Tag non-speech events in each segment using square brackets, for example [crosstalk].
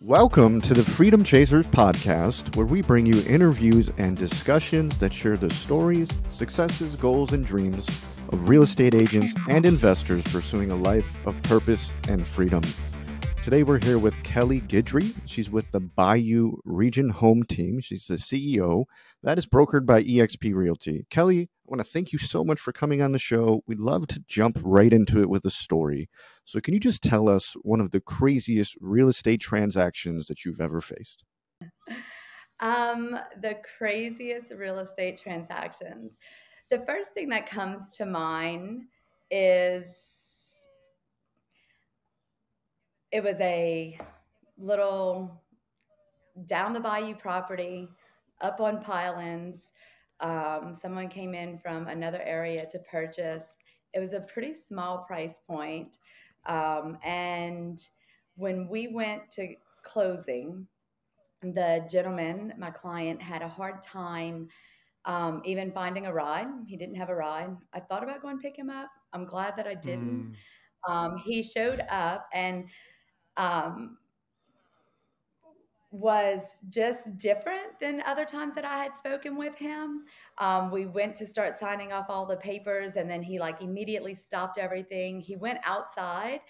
Welcome to the Freedom Chasers podcast, where we bring you interviews and discussions that share the stories, successes, goals, and dreams of real estate agents and investors pursuing a life of purpose and freedom. Today, we're here with Kelli Guidry. She's with the Bayou Region Home Team. She's the CEO. That is brokered by eXp Realty. Kelli, I want to thank you so much for coming on the show. We'd love to jump right into it with a story. So, can you just tell us one of the craziest real estate transactions that you've ever faced? [laughs] Um, the craziest real estate transactions. The first thing that comes to mind is it was a little down the bayou property up on pylons. Um, someone came in from another area to purchase. It was a pretty small price point. Um, and when we went to closing, the gentleman, my client, had a hard time um, even finding a ride. He didn't have a ride. I thought about going pick him up. I'm glad that I didn't. Mm. he showed up and um, was just different than other times that I had spoken with him. Um, we went to start signing off all the papers, and then he like immediately stopped everything. He went outside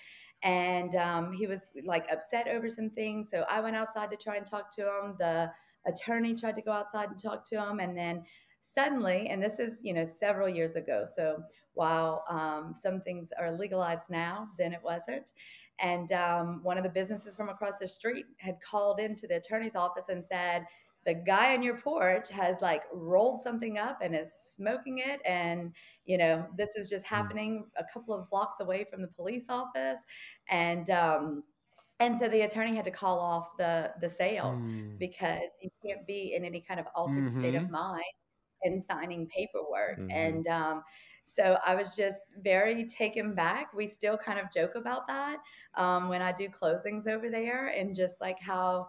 and um, he was like upset over some things. So I went outside to try and talk to him. The attorney tried to go outside and talk to him, and then suddenly, and this is you know several years ago. So while um, some things are legalized now, then it wasn't. And um, one of the businesses from across the street had called into the attorney's office and said, the guy on your porch has like rolled something up and is smoking it. And, you know, this is just hmm. happening a couple of blocks away from the police office. And, um, and so the attorney had to call off the the sale mm. because you can't be in any kind of altered mm-hmm. state of mm-hmm. mind and signing paperwork. Mm-hmm. And um, so I was just very taken back. We still kind of joke about that um, when I do closings over there, and just like how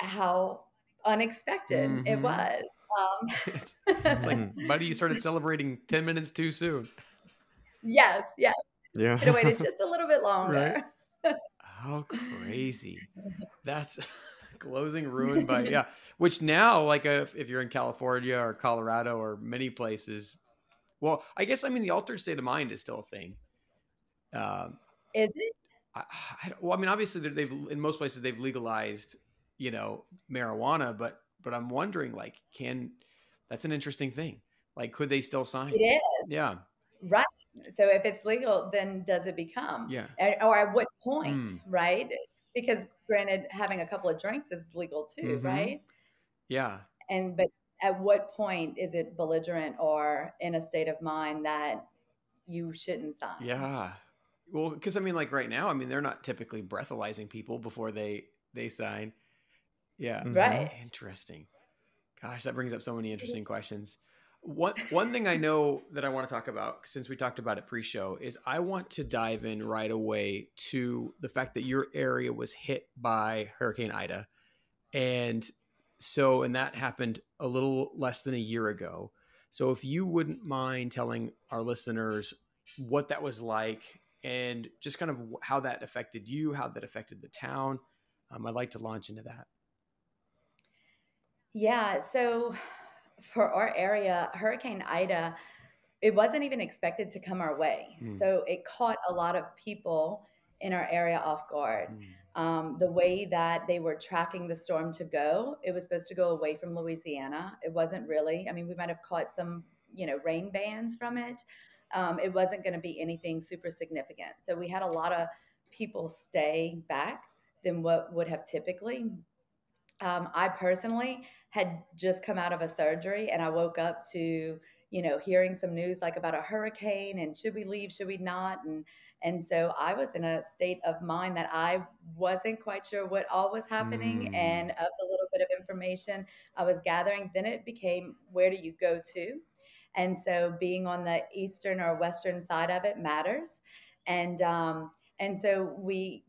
how unexpected mm-hmm. it was. Um, it's, [laughs] it's, like, [laughs] buddy, you started celebrating ten minutes too soon. Yes, yes. Yeah. Could have waited [laughs] just a little bit longer. Right? How crazy! That's closing ruined by yeah. Which now, like, if, if you're in California or Colorado or many places, well, I guess I mean the altered state of mind is still a thing. Um, is it? I, I, well, I mean, obviously they've in most places they've legalized, you know, marijuana, but but I'm wondering, like, can that's an interesting thing. Like, could they still sign? It is. Yeah. Right. So if it's legal, then does it become? Yeah. Or at what point? Mm. Right. Because granted, having a couple of drinks is legal too, mm-hmm. right? Yeah. And but at what point is it belligerent or in a state of mind that you shouldn't sign? Yeah. Well, because I mean, like right now, I mean, they're not typically breathalyzing people before they they sign. Yeah. Mm-hmm. Right. Interesting. Gosh, that brings up so many interesting questions. One one thing I know that I want to talk about, since we talked about it pre-show, is I want to dive in right away to the fact that your area was hit by Hurricane Ida, and so, and that happened a little less than a year ago. So, if you wouldn't mind telling our listeners what that was like and just kind of how that affected you, how that affected the town, um, I'd like to launch into that. Yeah. So, [sighs] for our area, Hurricane Ida, it wasn't even expected to come our way. Mm. So, it caught a lot of people in our area off guard. Mm um, the way that they were tracking the storm to go, it was supposed to go away from Louisiana. It wasn't really. I mean, we might have caught some, you know, rain bands from it. Um, it wasn't going to be anything super significant. So we had a lot of people stay back than what would have typically. Um, I personally had just come out of a surgery and I woke up to, you know, hearing some news like about a hurricane and should we leave, should we not? And and so I was in a state of mind that I wasn't quite sure what all was happening. Mm. And of the little bit of information I was gathering, then it became where do you go to? And so being on the eastern or western side of it matters. And um, and so we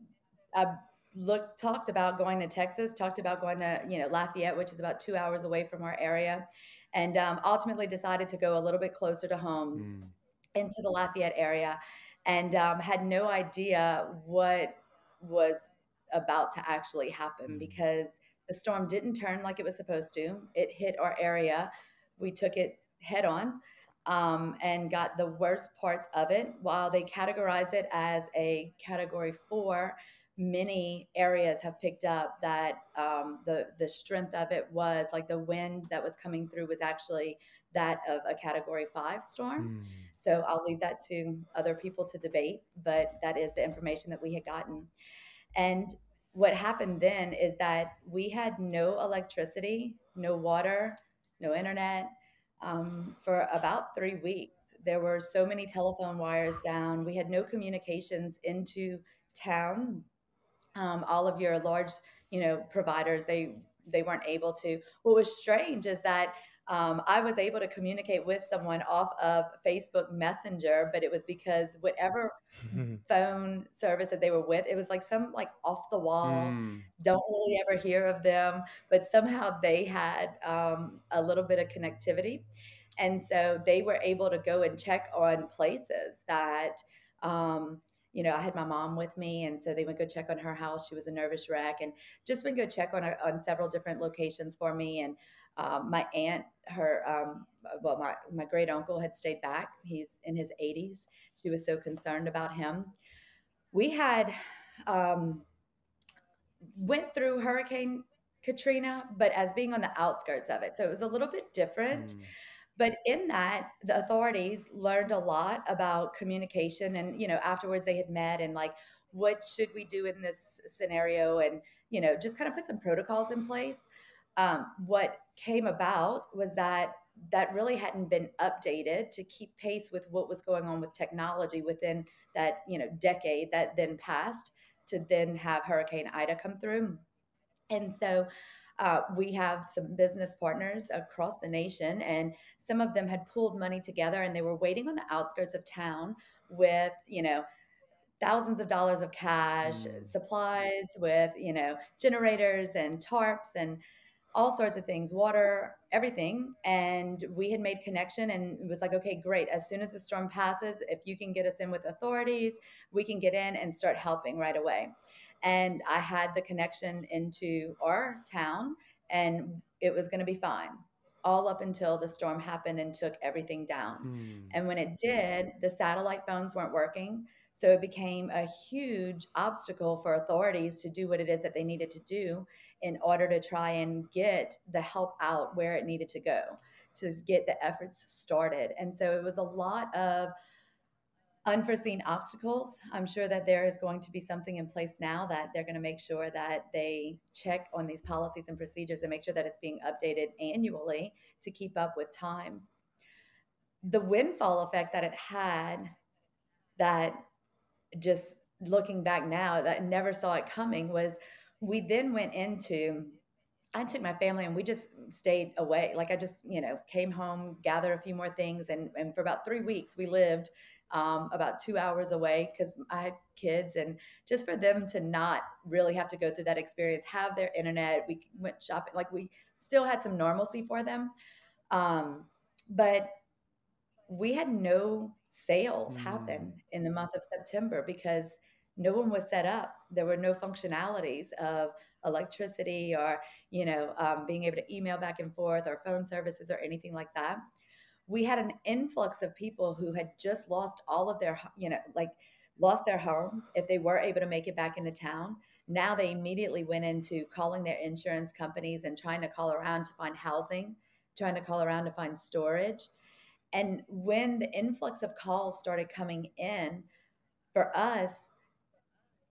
uh, looked talked about going to Texas, talked about going to you know Lafayette, which is about two hours away from our area, and um, ultimately decided to go a little bit closer to home mm. into the Lafayette area and um, had no idea what was about to actually happen mm-hmm. because the storm didn't turn like it was supposed to. It hit our area. We took it head on um, and got the worst parts of it. While they categorize it as a category four, many areas have picked up that um, the the strength of it was like the wind that was coming through was actually that of a category five storm. Mm. So I'll leave that to other people to debate, but that is the information that we had gotten. And what happened then is that we had no electricity, no water, no internet um, for about three weeks. There were so many telephone wires down. We had no communications into town. Um, all of your large, you know, providers they they weren't able to. What was strange is that um, I was able to communicate with someone off of Facebook Messenger, but it was because whatever phone service that they were with, it was like some like off the wall. Mm. Don't really ever hear of them, but somehow they had um, a little bit of connectivity, and so they were able to go and check on places that. Um, you know, I had my mom with me, and so they would go check on her house. She was a nervous wreck, and just would go check on on several different locations for me. And um, my aunt, her, um, well, my, my great uncle had stayed back. He's in his 80s. She was so concerned about him. We had um, went through Hurricane Katrina, but as being on the outskirts of it. So it was a little bit different. Mm. But in that, the authorities learned a lot about communication. And, you know, afterwards they had met and like, what should we do in this scenario? And, you know, just kind of put some protocols in place um, what came about was that that really hadn't been updated to keep pace with what was going on with technology within that you know decade that then passed to then have hurricane ida come through and so uh, we have some business partners across the nation and some of them had pulled money together and they were waiting on the outskirts of town with you know thousands of dollars of cash mm. supplies with you know generators and tarps and all sorts of things, water, everything. And we had made connection and it was like, okay, great. As soon as the storm passes, if you can get us in with authorities, we can get in and start helping right away. And I had the connection into our town and it was going to be fine all up until the storm happened and took everything down. Mm. And when it did, the satellite phones weren't working. So it became a huge obstacle for authorities to do what it is that they needed to do in order to try and get the help out where it needed to go to get the efforts started. And so it was a lot of unforeseen obstacles. I'm sure that there is going to be something in place now that they're going to make sure that they check on these policies and procedures and make sure that it's being updated annually to keep up with times. The windfall effect that it had that just looking back now that never saw it coming was we then went into I took my family and we just stayed away. Like I just, you know, came home, gathered a few more things, and and for about three weeks we lived um, about two hours away because I had kids, and just for them to not really have to go through that experience, have their internet. We went shopping, like we still had some normalcy for them, um, but we had no sales mm. happen in the month of September because no one was set up. There were no functionalities of electricity or, you know, um, being able to email back and forth or phone services or anything like that. We had an influx of people who had just lost all of their, you know, like lost their homes if they were able to make it back into town. Now they immediately went into calling their insurance companies and trying to call around to find housing, trying to call around to find storage. And when the influx of calls started coming in, for us,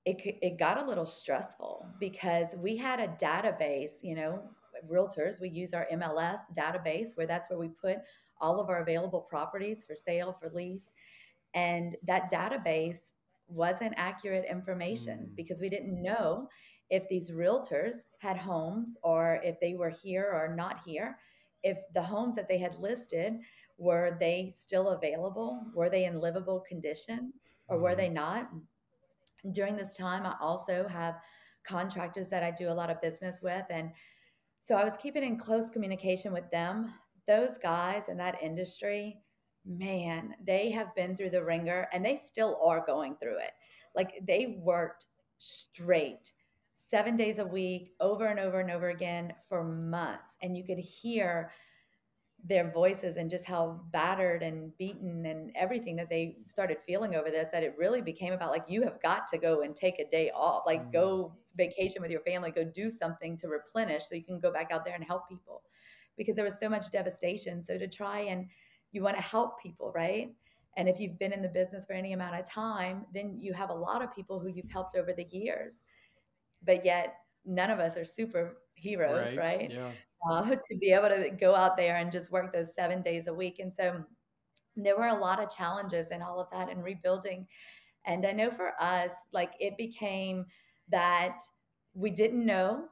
it, it got a little stressful because we had a database, you know, realtors, we use our MLS database where that's where we put all of our available properties for sale, for lease. And that database wasn't accurate information mm. because we didn't know if these realtors had homes or if they were here or not here. If the homes that they had listed were they still available? Were they in livable condition or were they mm. not? During this time, I also have contractors that I do a lot of business with. And so I was keeping in close communication with them. Those guys in that industry, man, they have been through the ringer and they still are going through it. Like they worked straight seven days a week, over and over and over again for months. And you could hear their voices and just how battered and beaten and everything that they started feeling over this that it really became about like you have got to go and take a day off. Like mm. go vacation with your family go do something to replenish so you can go back out there and help people. Because there was so much devastation. So to try and you want to help people right? And if you've been in the business for any amount of time then you have a lot of people who you've helped over the years. But yet none of us are superheroes right, right? yeah uh, [laughs] to be able to go out there and just work those seven days a week. And so there were a lot of challenges in all of that and rebuilding. And I know for us, like it became that we didn't know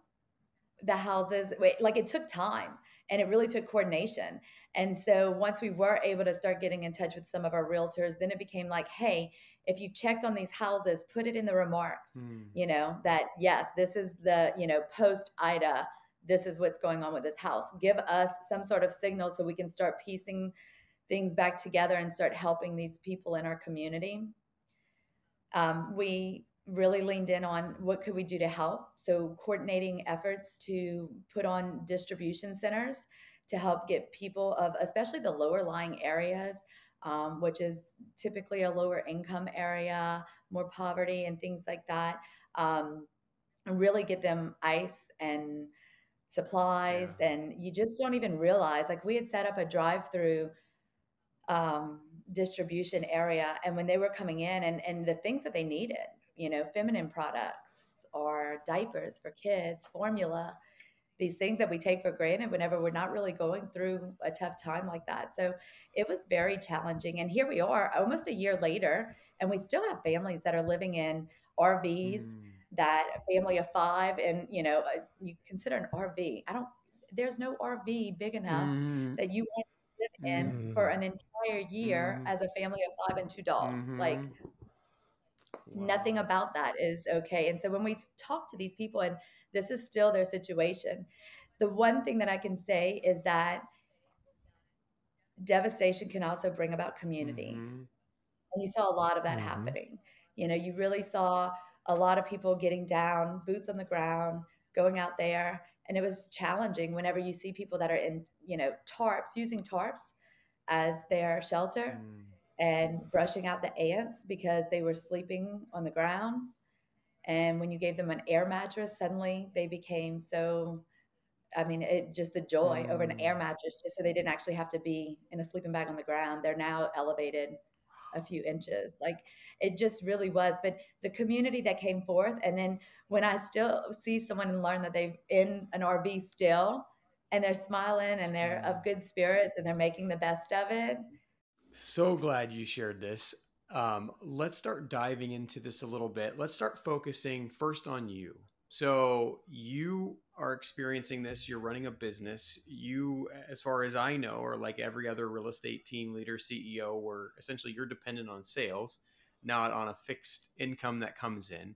the houses, like it took time and it really took coordination. And so once we were able to start getting in touch with some of our realtors, then it became like, hey, if you've checked on these houses, put it in the remarks, mm. you know, that yes, this is the, you know, post Ida this is what's going on with this house. Give us some sort of signal so we can start piecing things back together and start helping these people in our community. Um, we really leaned in on what could we do to help. So coordinating efforts to put on distribution centers to help get people of especially the lower lying areas, um, which is typically a lower income area, more poverty and things like that. Um, and really get them ice and supplies yeah. and you just don't even realize like we had set up a drive through um, distribution area and when they were coming in and, and the things that they needed you know feminine products or diapers for kids formula these things that we take for granted whenever we're not really going through a tough time like that so it was very challenging and here we are almost a year later and we still have families that are living in rvs mm that a family of five and you know uh, you consider an rv i don't there's no rv big enough mm-hmm. that you want to live in mm-hmm. for an entire year mm-hmm. as a family of five and two dogs like mm-hmm. wow. nothing about that is okay and so when we talk to these people and this is still their situation the one thing that i can say is that devastation can also bring about community and you saw a lot of that happening you know you really saw a lot of people getting down, boots on the ground, going out there. And it was challenging whenever you see people that are in, you know, tarps, using tarps as their shelter mm. and brushing out the ants because they were sleeping on the ground. And when you gave them an air mattress, suddenly they became so I mean, it just the joy mm. over an air mm. mattress, just so they didn't actually have to be in a sleeping bag on the ground. They're now elevated a few inches. Like it just really was. But the community that came forth, and then when I still see someone and learn that they're in an RV still, and they're smiling and they're of good spirits and they're making the best of it. So glad you shared this. Um, let's start diving into this a little bit. Let's start focusing first on you. So you are experiencing this. You're running a business. You, as far as I know, or like every other real estate team leader, CEO, where essentially you're dependent on sales, not on a fixed income that comes in.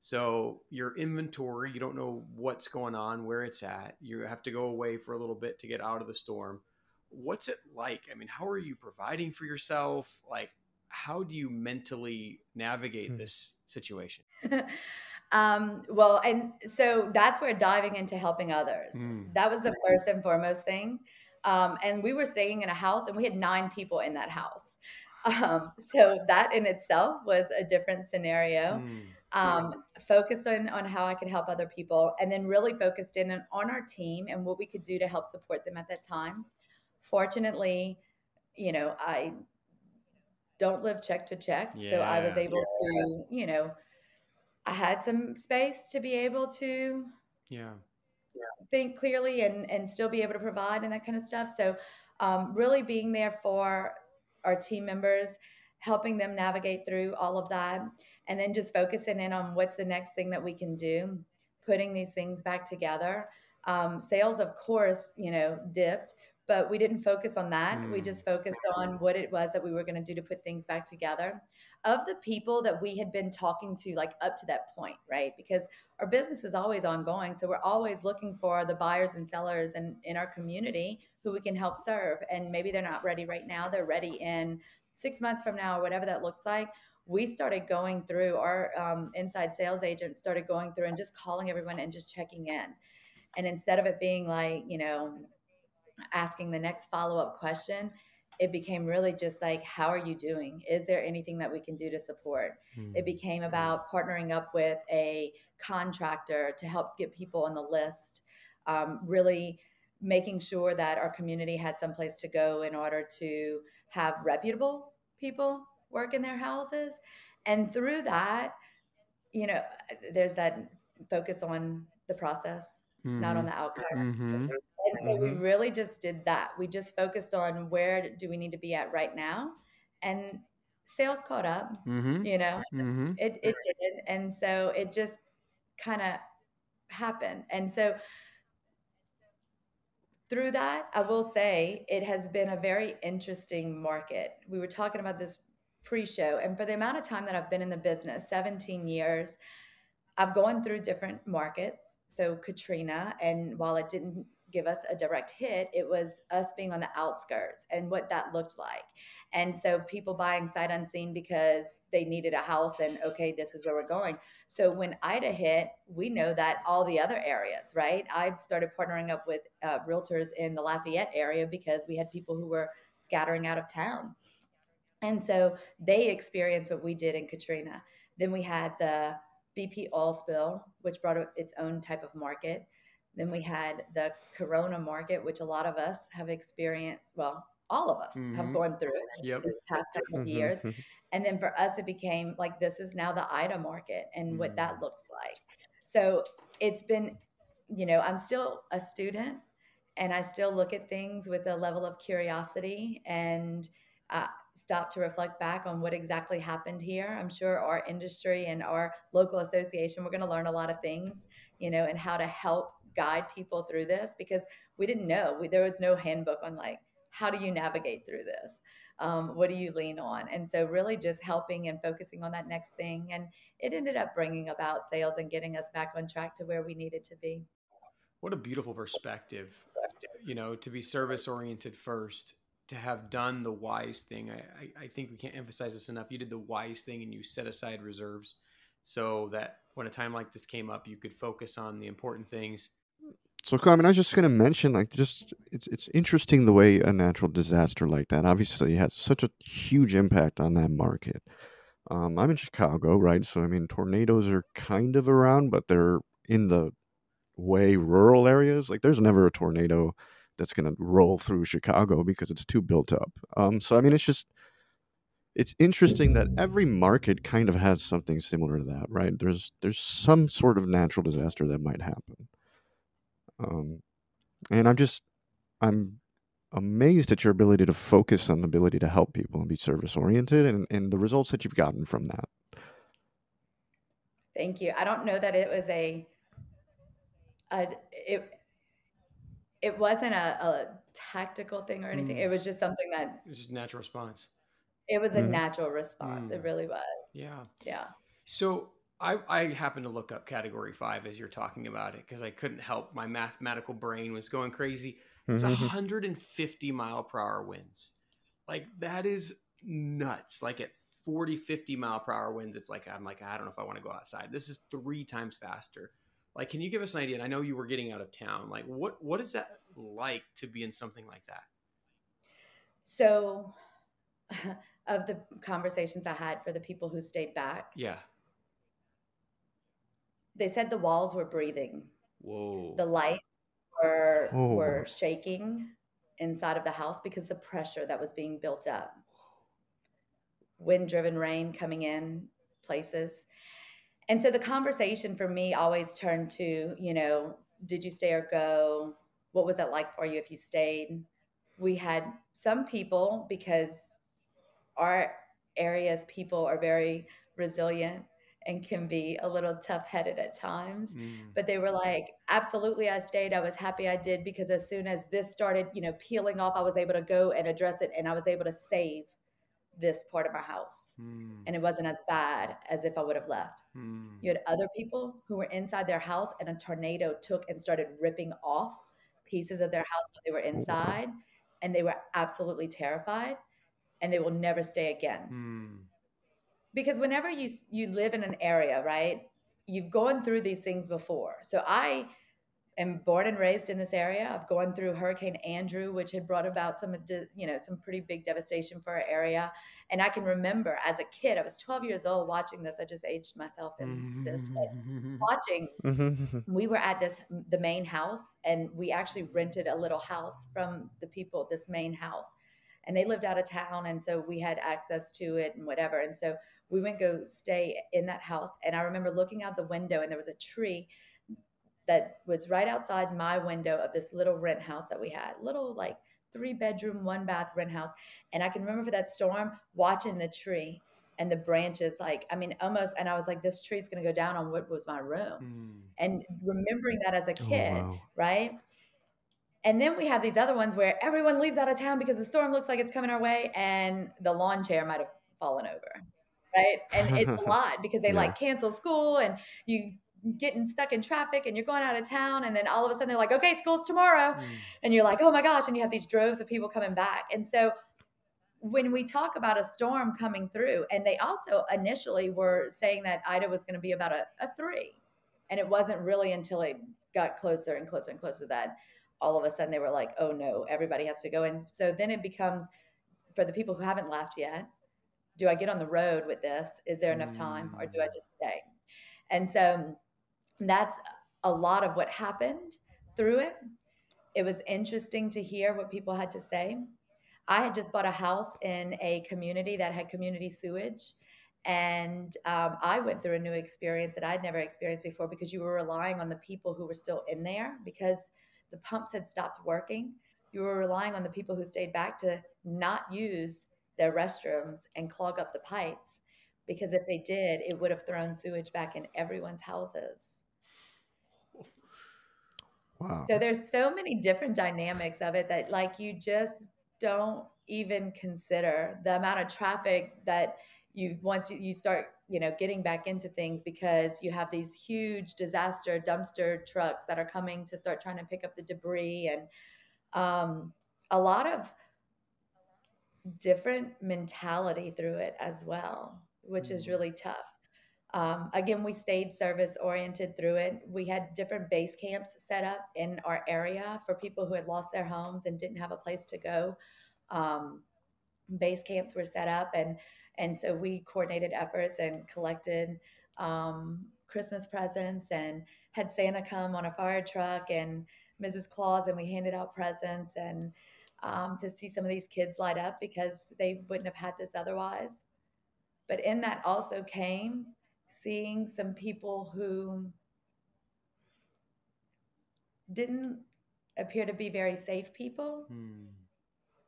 So your inventory, you don't know what's going on, where it's at. You have to go away for a little bit to get out of the storm. What's it like? I mean, how are you providing for yourself? Like, how do you mentally navigate hmm. this situation? [laughs] Um, well, and so that's where diving into helping others. Mm. That was the first and foremost thing. Um, and we were staying in a house and we had nine people in that house. [laughs] Um, so that in itself was a different scenario. Mm. Um, focused on, on how I could help other people and then really focused in on, on our team and what we could do to help support them at that time. Fortunately, you know, I don't live check to check. Yeah. So I was able yeah. to, you know, I had some space to be able to yeah think clearly and and still be able to provide and that kind of stuff. So um, really being there for our team members, helping them navigate through all of that, and then just focusing in on what's the next thing that we can do, putting these things back together. Um, sales, of course, you know, dipped, but we didn't focus on that. Mm. We just focused on what it was that we were going to do to put things back together. Of the people that we had been talking to, like up to that point, right? Because our business is always ongoing. So we're always looking for the buyers and sellers in, in our community who we can help serve. And maybe they're not ready right now, they're ready in six months from now, or whatever that looks like. we started going through our um, inside sales agent started going through and just calling everyone and just checking in. And instead of it being like, you know, asking the next follow up question, it became really just like, how are you doing? Is there anything that we can do to support? Mm-hmm. It became about partnering up with a contractor to help get people on the list, um, really making sure that our community had some place to go in order to have reputable people work in their houses. And through that, you know, there's that focus on the process, mm-hmm. not on mm-hmm. the outcome. Mm-hmm. And so mm-hmm. we really just did that. We just focused on where do we need to be at right now, and sales caught up. Mm-hmm. You know, mm-hmm. it it did, and so it just kind of happened. And so through that, I will say it has been a very interesting market. We were talking about this pre-show, and for the amount of time that I've been in the business, 17 years, I've gone through different markets. So Katrina, and while it didn't give us a direct hit. It was us being on the outskirts and what that looked like. And so people buying sight unseen because they needed a house and okay, this is where we're going. So when Ida hit, we know that all the other areas, right? I started partnering up with uh, realtors in the Lafayette area because we had people who were scattering out of town. And so they experienced what we did in Katrina. Then we had the BP oil spill, which brought its own type of market. Then we had the corona market, which a lot of us have experienced. Well, all of us mm-hmm. have gone through yep. this past couple of mm-hmm. years. And then for us, it became like this is now the IDA market and mm-hmm. what that mm. looks like. So it's been, you know, I'm still a student and I still look at things with a level of curiosity and uh, stop to reflect back on what exactly happened here. I'm sure our industry and our local association, we're going to learn a lot of things, you know, and how to help guide people through this because we didn't know. We, there was no handbook on like, how do you navigate through this? Um, what do you lean on? And so, really, just helping and focusing on that next thing. And it ended up bringing about sales and getting us back on track to where we needed to be. What a beautiful perspective, you know, to be service oriented first, to have done the wise thing. I, I, I think we can't emphasize this enough. You did the wise thing and you set aside reserves so that when a time like this came up, you could focus on the important things so I mean, I was just going to mention, like, just it's it's interesting the way a natural disaster like that obviously has such a huge impact on that market. Um, I'm in Chicago, right? So I mean, tornadoes are kind of around, but they're in the way rural areas. Like, there's never a tornado that's going to roll through Chicago because it's too built up. Um, so I mean, it's just it's interesting that every market kind of has something similar to that, right? There's there's some sort of natural disaster that might happen. Um, and I'm just, I'm amazed at your ability to focus on the ability to help people and be service oriented and, and the results that you've gotten from that. Thank you. I don't know that it was a, a it, it wasn't a, a tactical thing or anything. Mm. It was just something that it was just natural response. It was a mm. natural response. Mm. It really was. Yeah. Yeah. So I, I happened to look up category five as you're talking about it because I couldn't help. My mathematical brain was going crazy. It's mm-hmm. 150 mile per hour winds. Like that is nuts. Like at 40, 50 mile per hour winds, it's like, I'm like, I don't know if I want to go outside. This is three times faster. Like, can you give us an idea? And I know you were getting out of town. Like, what, what is that like to be in something like that? So, [laughs] of the conversations I had for the people who stayed back. Yeah they said the walls were breathing. Whoa. The lights were oh. were shaking inside of the house because the pressure that was being built up. Wind driven rain coming in places. And so the conversation for me always turned to, you know, did you stay or go? What was it like for you if you stayed? We had some people because our area's people are very resilient and can be a little tough headed at times. Mm. But they were like, absolutely, I stayed. I was happy I did because as soon as this started, you know, peeling off, I was able to go and address it and I was able to save this part of my house. Mm. And it wasn't as bad as if I would have left. Mm. You had other people who were inside their house and a tornado took and started ripping off pieces of their house when they were inside and they were absolutely terrified and they will never stay again. Because whenever you you live in an area, right? You've gone through these things before. So I am born and raised in this area. I've gone through Hurricane Andrew, which had brought about some, you know, some pretty big devastation for our area. And I can remember as a kid, I was 12 years old watching this. I just aged myself in this, mm-hmm. watching. Mm-hmm. we were at this the main house, and we actually rented a little house from the people. This main house, and they lived out of town, and so we had access to it and whatever. And so we went go stay in that house, and I remember looking out the window, and there was a tree that was right outside my window of this little rent house that we had, little like three bedroom, one bath rent house. And I can remember for that storm watching the tree and the branches, like, I mean, almost, and I was like, this tree's going to go down on what was my room. Mm. And remembering that as a oh, kid, oh, wow. right? And then we have these other ones where everyone leaves out of town because the storm looks like it's coming our way and the lawn chair might have fallen over. Right. And it's a [laughs] lot because they yeah. like cancel school and you getting stuck in traffic and you're going out of town and then all of a sudden they're like okay school's tomorrow mm. and you're like oh my gosh and you have these droves of people coming back and so when we talk about a storm coming through and they also initially were saying that ida was going to be about a, a three and it wasn't really until it got closer and closer and closer that all of a sudden they were like oh no everybody has to go and so then it becomes for the people who haven't left yet do i get on the road with this is there enough time or do i mm. just stay and so that's a lot of what happened through it. It was interesting to hear what people had to say. I had just bought a house in a community that had community sewage. And um, I went through a new experience that I'd never experienced before because you were relying on the people who were still in there because the pumps had stopped working. You were relying on the people who stayed back to not use their restrooms and clog up the pipes because if they did, it would have thrown sewage back in everyone's houses. Wow. So there's so many different dynamics of it that like you just don't even consider the amount of traffic that you once you, start you know getting back into things because you have these huge disaster dumpster trucks that are coming to start trying to pick up the debris and um, a lot of different mentality through it as well which mm. is really tough um, again, we stayed service oriented through it. We had different base camps set up in our area for people who had lost their homes and didn't have a place to go. Um, base camps were set up, and and so we coordinated efforts and collected um, Christmas presents and had Santa come on a fire truck and Mrs. Claus, and we handed out presents and um, to see some of these kids light up because they wouldn't have had this otherwise. But in that also came seeing some people who didn't appear to be very safe people mm.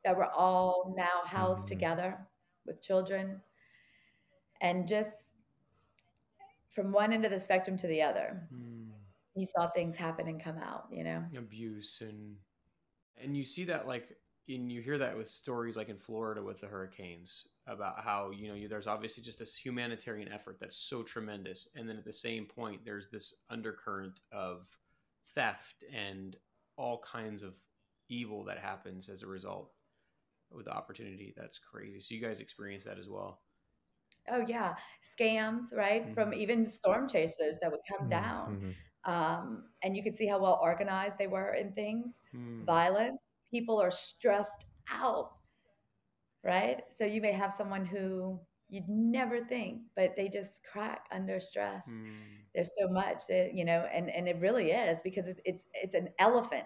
that were all now housed mm. together with children and just from one end of the spectrum to the other mm. you saw things happen and come out you know abuse and and you see that like and you hear that with stories like in Florida with the hurricanes about how you know there's obviously just this humanitarian effort that's so tremendous and then at the same point there's this undercurrent of theft and all kinds of evil that happens as a result with the opportunity that's crazy. So you guys experience that as well? Oh yeah. Scams right? Mm-hmm. from even storm chasers that would come mm-hmm. down. Um, and you could see how well organized they were in things. Mm. violence people are stressed out, right? So you may have someone who you'd never think, but they just crack under stress. Mm. There's so much that, you know, and, and it really is because it's, it's, it's an elephant.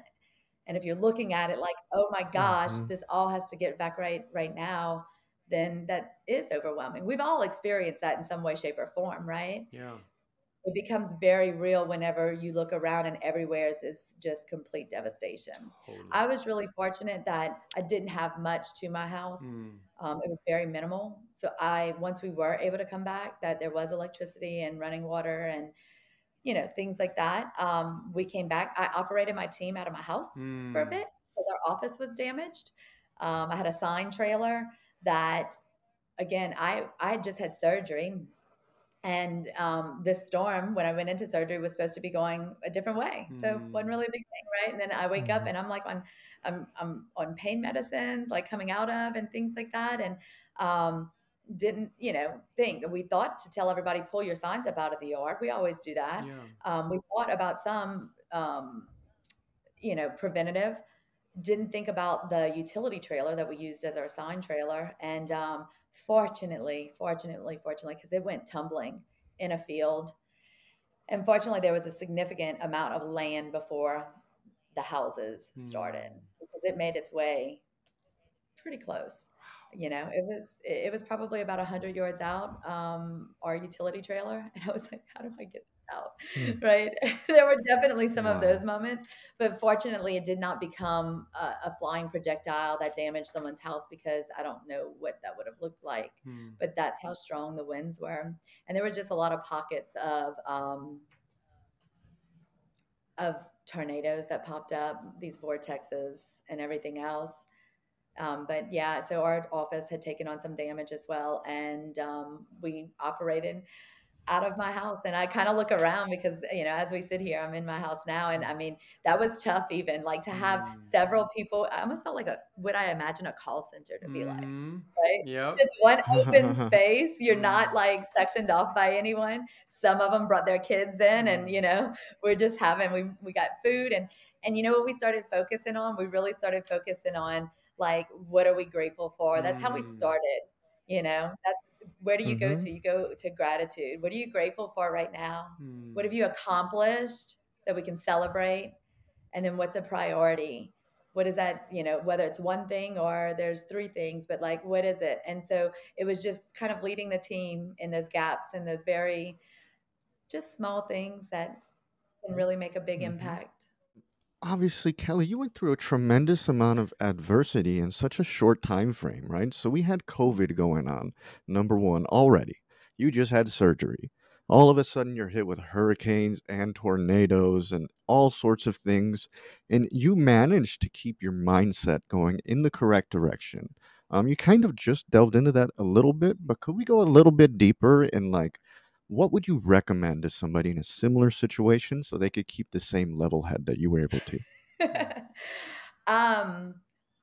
And if you're looking at it like, oh my gosh, mm-hmm. this all has to get back right right now, then that is overwhelming. We've all experienced that in some way, shape, or form, right? Yeah it becomes very real whenever you look around and everywhere is just complete devastation. I was really fortunate that I didn't have much to my house. Mm. Um, it was very minimal. So I, once we were able to come back, that there was electricity and running water and you know things like that. Um, we came back. I operated my team out of my house mm. for a hmm. bit because our office was damaged. Um, I had a sign trailer that, again, I I just had surgery and um, this storm, when I went into surgery, was supposed to be going a different way. Mm. So one really big thing, right? And then I wake mm. up mm-hmm. and I'm like on, I'm, I'm on pain medicines, like coming out of and things like that. And um, didn't, you know, think. We thought to tell everybody pull your signs up out of the yard. We always do that. Yeah. Um, we thought about some, um, you know, preventative. Didn't think about the utility trailer that we used as our sign trailer. And um, fortunately, fortunately, fortunately, because it went tumbling in a field. And fortunately, there was a significant amount of land before the houses started Mm. because it made its way pretty close. You know, it was it was probably about hundred yards out, um, our utility trailer, [laughs] and I was like, "How do I get out?" Hmm. [laughs] Right? [laughs] there were definitely some of those moments, but fortunately, it did not become a, a flying projectile that damaged someone's house because I don't know what that would have looked like. Hmm. But that's how strong the winds were, and there was just a lot of pockets of um, of tornadoes that popped up, these vortexes and everything else. Um, but yeah, so our office had taken on some damage as well, and um, we operated out of my house. And I kind of look around because you know, as we sit here, I'm in my house now, and I mean, that was tough. Even like to have Mm. several people, I almost felt like a what I imagine a call center to be like, Mhm. right? Yep. Just one open [laughs] space. You're not Mm. like sectioned off by anyone. Some of them brought their kids in, and Mm. you know, we're just having we we got food and and you know what we started focusing on? We really started focusing on like what are we grateful for? That's how we Mm. started. You know, that's where do you go Mhm. to? You go to gratitude. What are you grateful for right now? What Mm. have you accomplished that we can celebrate? And then what's a priority? What is that, you know, whether it's one thing or there's three things, but like what is it? And so it was just kind of leading the team in those gaps and those very just small things that can really make a big Mhm. impact. Obviously, Kelli, you went through a tremendous amount of adversity in such a short time frame, right? So we had COVID going on, number one, already. You just had surgery. All of a sudden, you're hit with hurricanes and tornadoes and all sorts of things, and you managed to keep your mindset going in the correct direction. Um, you kind of just delved into that a little bit, but could we go a little bit deeper in like what would you recommend to somebody in a similar situation so they could keep the same level head that you were able to? [laughs] um,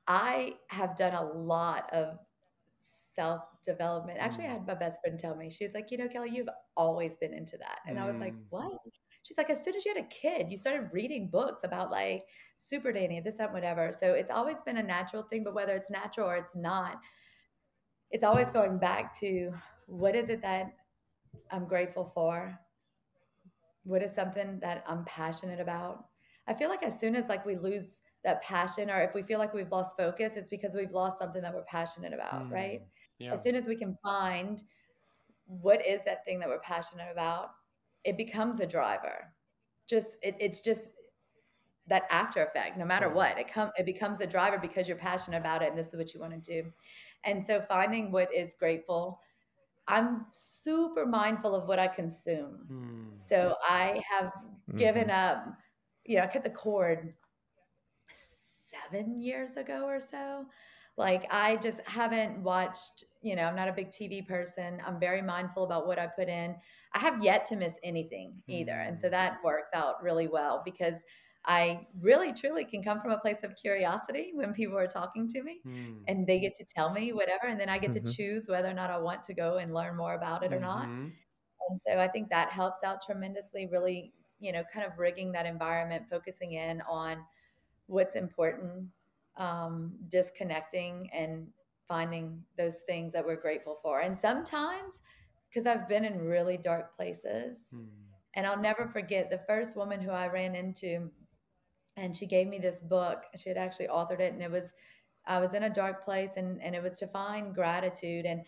I have done a lot of self development. Actually, I Mm. had my best friend tell me, she was like, you know, Kelli, you've always been into that. And I was like, Mm. what? She's like, as soon as you had a kid, you started reading books about like super dating, this, that, whatever. So it's always been a natural thing, but whether it's natural or it's not, it's always going back to what is it that I'm grateful for? What is something that I'm passionate about? I feel like as soon as like we lose that passion or if we feel like we've lost focus, it's because we've lost something that we're passionate about, right? Mm. Yeah. As soon as we can find what is that thing that we're passionate about, it becomes a driver. Just it, it's just that after effect, no matter what, it come it becomes a driver because you're passionate about it and this is what you want to do. And so finding what is grateful, I'm super mindful of what I consume. Mm. So I have given Mhm. up, you know, I cut the cord seven years ago or so. Like I just haven't watched, you know, I'm not a big TV person. I'm very mindful about what I put in. I have yet to miss anything either. And so Mm. that works out really well because I really truly can come from a place of curiosity when people are talking to me Mm. and they get to tell me whatever and then I get to Mhm. choose whether or not I want to go and learn more about it or not. Mhm. And so I think that helps out tremendously, really, you know, kind of rigging that environment, focusing in on what's important, um, disconnecting and finding those things that we're grateful for. And sometimes, because I've been in really dark places, Mm. and I'll never forget the first woman who I ran into, and she gave me this book. She had actually authored it, and it was I was in a dark place, and and it was to find gratitude, and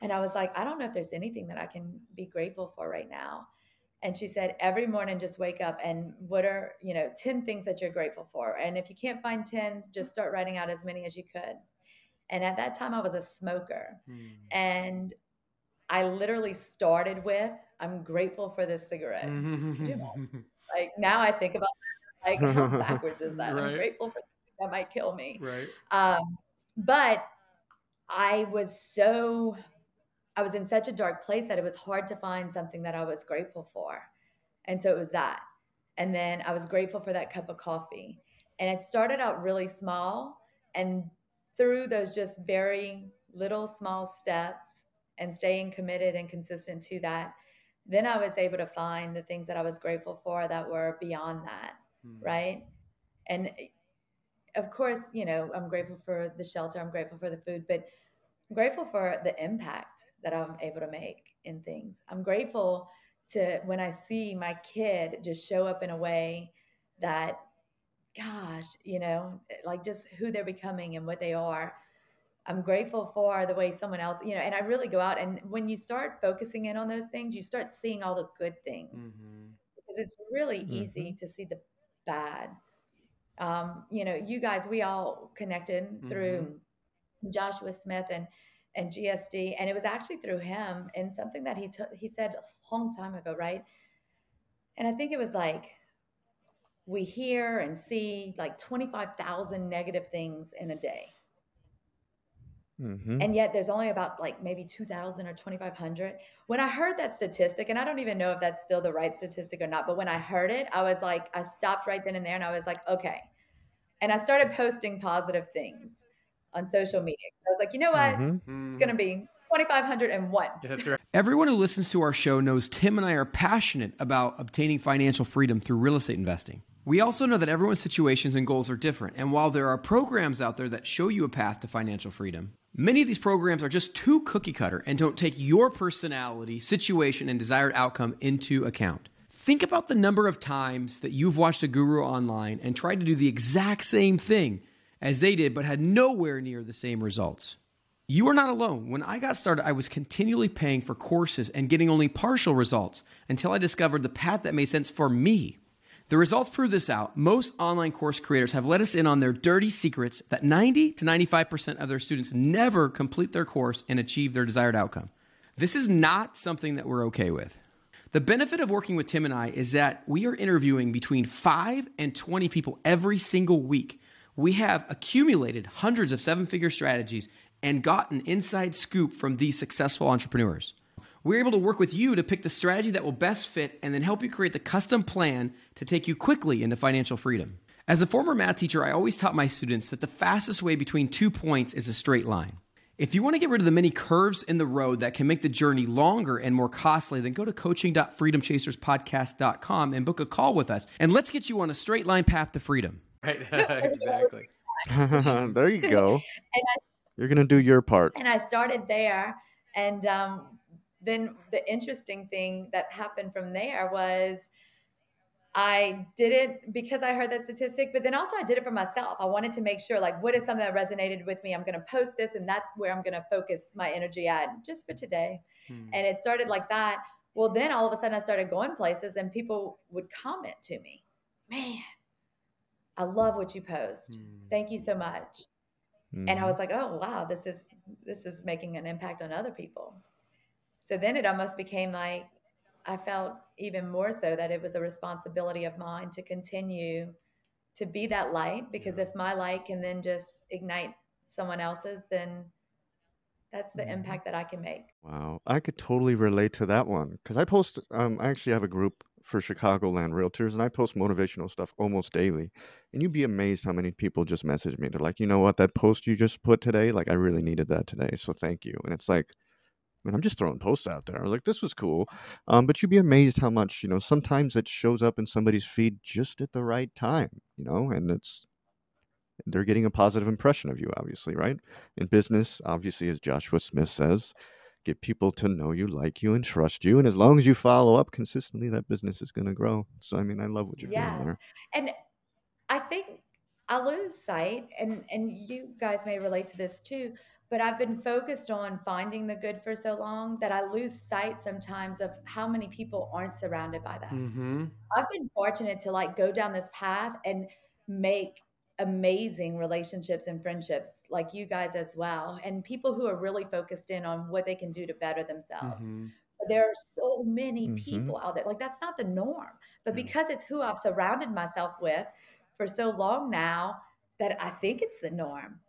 and I was like, I don't know if there's anything that I can be grateful for right now. And she said, every morning, just wake up and what are you know ten things that you're grateful for, and if you can't find ten, just start writing out as many as you could. And at that time, I was a smoker, Mm. and I literally started with, I'm grateful for this cigarette. [laughs] Like now I think about like [laughs] how backwards is that? Right. I'm grateful for something that might kill me. right. Um, but I was so I was in such a dark place that it was hard to find something that I was grateful for. And so it was that. And then I was grateful for that cup of coffee. And it started out really small and through those just very little small steps and staying committed and consistent to that, then I was able to find the things that I was grateful for that were beyond that, mm. right? And of course, you know, I'm grateful for the shelter, I'm grateful for the food, but I'm grateful for the impact that I'm able to make in things. I'm grateful to when I see my kid just show up in a way that gosh, you know, like just who they're becoming and what they are. I'm grateful for the way someone else, you know, and I really go out and when you start focusing in on those things, you start seeing all the good things mm-hmm. because it's really mm-hmm. easy to see the bad. Um, you know, you guys, we all connected mm-hmm. through Joshua Smith and and GSD, and it was actually through him and something that he took he said a long time ago, right? And I think it was like we hear and see like 25,000 negative things in a day. Mm-hmm. And yet there's only about like maybe 2,000 or 2,500. When I heard that statistic, and I don't even know if that's still the right statistic or not, but when I heard it, I was like, I stopped right then and there and I was like, okay. And I started posting positive things on social media. I was like, you know what? Mm-hmm. It's going to be 2,501. That's right. Everyone who listens to our show knows Tim and I are passionate about obtaining financial freedom through real estate investing. We also know that everyone's situations and goals are different, and while there are programs out there that show you a path to financial freedom, many of these programs are just too cookie cutter and don't take your personality, situation, and desired outcome into account. Think about the number of times that you've watched a guru online and tried to do the exact same thing as they did, but had nowhere near the same results. You are not alone. When I got started, I was continually paying for courses and getting only partial results until I discovered the path that made sense for me. The results prove this out. Most online course creators have let us in on their dirty secrets that 90 to 95% of their students never complete their course and achieve their desired outcome. This is not something that we're okay with. The benefit of working with Tim and I is that we are interviewing between 5 and 20 people every single week. We have accumulated hundreds of seven figure strategies and gotten inside scoop from these successful entrepreneurs. We're able to work with you to pick the strategy that will best fit and then help you create the custom plan to take you quickly into financial freedom. As a former math teacher, I always taught my students that the fastest way between two points is a straight line. If you want to get rid of the many curves in the road that can make the journey longer and more costly, then go to coaching.freedomchaserspodcast.com and book a call with us. And let's get you on a straight line path to freedom. [laughs] Right, exactly. [laughs] there you go. [laughs] I, You're going to do your part. And I started there. And um, then the interesting thing that happened from there was I did it because I heard that statistic, but then also I did it for myself. I wanted to make sure, like, what is something that resonated with me? I'm going to post this, and that's where I'm going to focus my energy at just for today. Hmm. And it started like that. Well, then all of a sudden I started going places, and people would comment to me, Man, I love what you post. Hmm. Thank you so much. Hmm. And I hmm. was like, Oh, wow, this is this is making an impact on other people. So then it almost became like I felt even more so that it was a responsibility of mine to continue to be that light because if my light can then just ignite someone else's, then that's the mm-hmm. impact that I can make. Wow. I could totally relate to that one because I post, um, I actually have a group for Chicagoland realtors and I post motivational stuff almost daily. And you'd be amazed how many people just message me. They're like, you know what, that post you just put today, like I really needed that today. So thank you. And it's like, I mean, I'm just throwing posts out there. I was like, this was cool. Um, but you'd be amazed how much, you know, sometimes it shows up in somebody's feed just at the right time, you know, and it's, they're getting a positive impression of you, obviously, right? In business, obviously, as Joshua Smith says, get people to know you, like you, and trust you. And as long as you follow up consistently, that business is going to grow. So, I mean, I love what you're yes. doing there. And I think I lose sight, and and you guys may relate to this too but I've been focused on finding the good for so long that I lose sight sometimes of how many people aren't surrounded by that. Mm-hmm. I've been fortunate to like go down this path and make amazing relationships and friendships like you guys as well and people who are really focused in on what they can do to better themselves. Mm-hmm. There are so many mm-hmm. people out there. Like that's not the norm. But because it's who I've surrounded myself with for so long now that I think it's the norm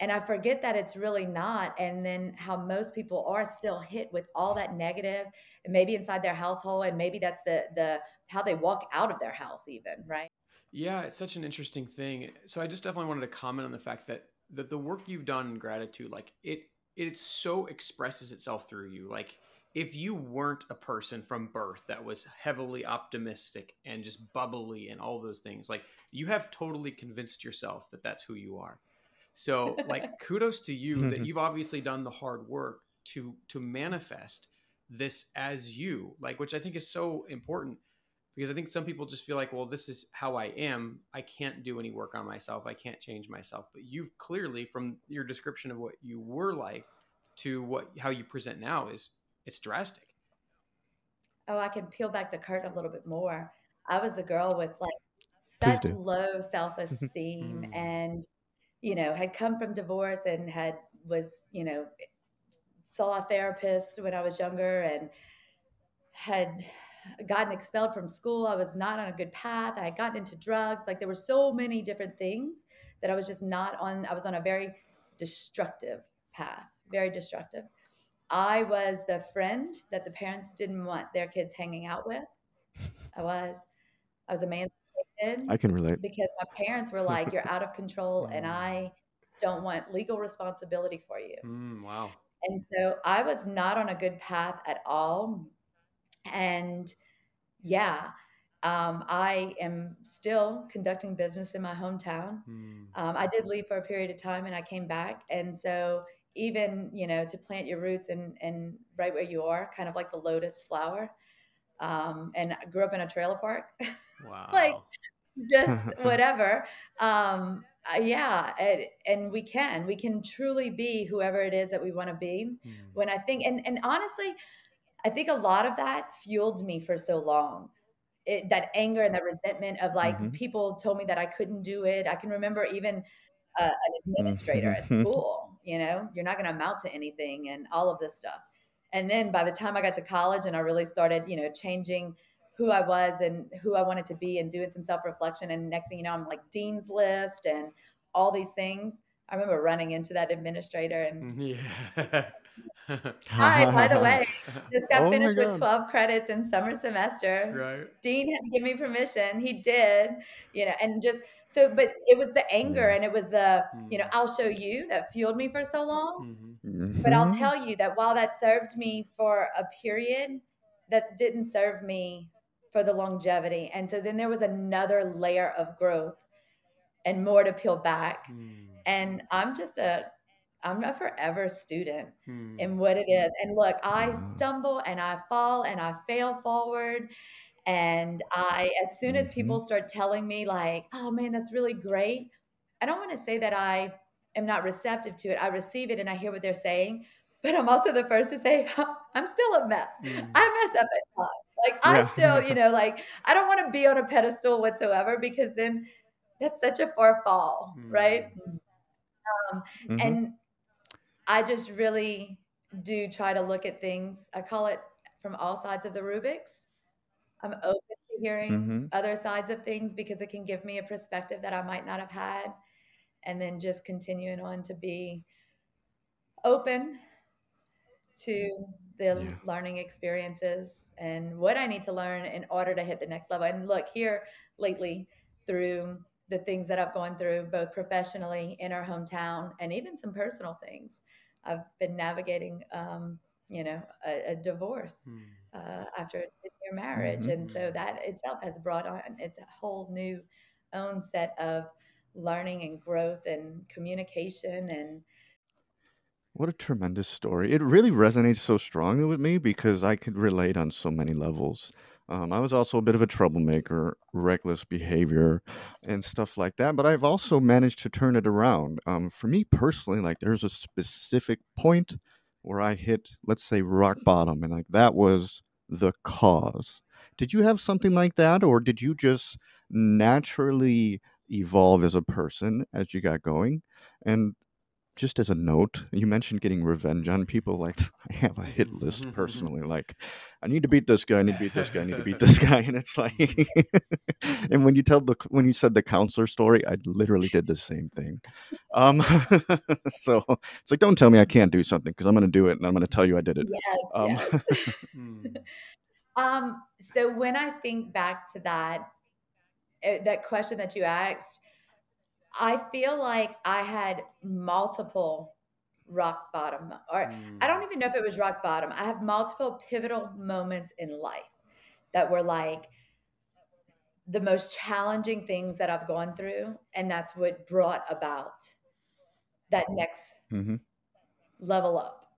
and I forget that it's really not. And then how most people are still hit with all that negative, maybe inside their household, and maybe that's the the how they walk out of their house, even right. Yeah, it's such an interesting thing. So I just definitely wanted to comment on the fact that that the work you've done in gratitude, like it it so expresses itself through you. Like if you weren't a person from birth that was heavily optimistic and just bubbly and all those things, like you have totally convinced yourself that that's who you are. So, like, [laughs] kudos to you that you've obviously done the hard work to to manifest this as you, like, which I think is so important because I think some people just feel like, well, this is how I am. I can't do any work on myself. I can't change myself. But you've clearly, from your description of what you were like to what how you present now, is it's drastic. Oh, I can peel back the curtain a little bit more. I was the girl with like such low self-esteem [laughs] mm. and you know, had come from divorce and had was, you know, saw a therapist when I was younger and had gotten expelled from school. I was not on a good path. I had gotten into drugs. Like there were so many different things that I was just not on. I was on a very destructive path, very destructive. I was the friend that the parents didn't want their kids hanging out with. I was. I was a man. I can relate because my parents were like, "You're out of control, and mm. I don't want legal responsibility for you." Mm, wow. And so I was not on a good path at all. And yeah, um, I am still conducting business in my hometown. Mm. Um, I did leave for a period of time and I came back. And so even, you know, to plant your roots and, and right where you are, kind of like the lotus flower. Um, and I grew up in a trailer park. [laughs] Wow. like just [laughs] whatever. Um, uh, yeah, and, and, we can, we can truly be whoever it is that we want to be. Mm. When I think, and, and honestly, I think a lot of that fueled me for so long. It, that anger and that resentment of like mm-hmm. people told me that I couldn't do it. I can remember even uh, an administrator at mm-hmm. [laughs] school, you know, you're not going to amount to anything and all of this stuff. And then by the time I got to college and I really started, you know, changing who I was and who I wanted to be and doing some self reflection. And next thing you know, I'm like Dean's List and all these things. I remember running into that administrator and mm-hmm. yeah. [laughs] Hi, by the way, [laughs] just got oh finished with 12 credits in summer semester. Right. Dean had to give me permission. He did, you know, and just so, but it was the anger and it was the, you know, mm. I'll show you that fueled me for so long. Mm-hmm. But I'll mm-hmm. tell you that while that served me for a period, that didn't serve me for the longevity. And so then there was another layer of growth and more to peel back. Mm. And I'm just a I'm a forever student hmm. in what it is. And look, I mm. stumble and I fall and I fail forward. And I, as soon as people mm-hmm. start telling me, like, oh man, that's really great, I don't want to say that I am not receptive to it. I receive it and I hear what they're saying, but I'm also the first to say, I'm still a mess. Mm. I mess up at times. Like, I still, you [laughs] know, like, I don't want to be on a pedestal whatsoever because then that's such a far fall, mm. right? Um, mm-hmm. And I just really do try to look at things. I call it from all sides of the Rubik's. I'm open to hearing mm-hmm. other sides of things because it can give me a perspective that I might not have had. And then just continuing on to be open to the yeah. learning experiences and what I need to learn in order to hit the next level. And look, here lately, through the things that I've gone through, both professionally in our hometown and even some personal things, I've been navigating, um, you know, a, a divorce mm. uh, after a year marriage, mm-hmm. and so that itself has brought on it's a whole new own set of learning and growth and communication and what a tremendous story. It really resonates so strongly with me because I could relate on so many levels. Um, I was also a bit of a troublemaker, reckless behavior, and stuff like that. But I've also managed to turn it around. Um, for me personally, like there's a specific point where I hit, let's say, rock bottom, and like that was the cause. Did you have something like that, or did you just naturally evolve as a person as you got going? And just as a note, you mentioned getting revenge on people. Like [laughs] I have a hit list personally. Like I need to beat this guy. I need to beat this guy. I need to beat this [laughs] guy. And it's like, [laughs] and when you tell the when you said the counselor story, I literally did the same thing. Um, so it's like, don't tell me I can't do something because I'm going to do it, and I'm going to tell you I did it. Yes. Um, yes. Hmm. um. So when I think back to that, eh, that question that you asked I feel like I had multiple rock bottom, or mm. I don't even know if it was rock bottom. I have multiple pivotal moments in life that were like the most challenging things that I've gone through. And that's what brought about that next mm-hmm. level up,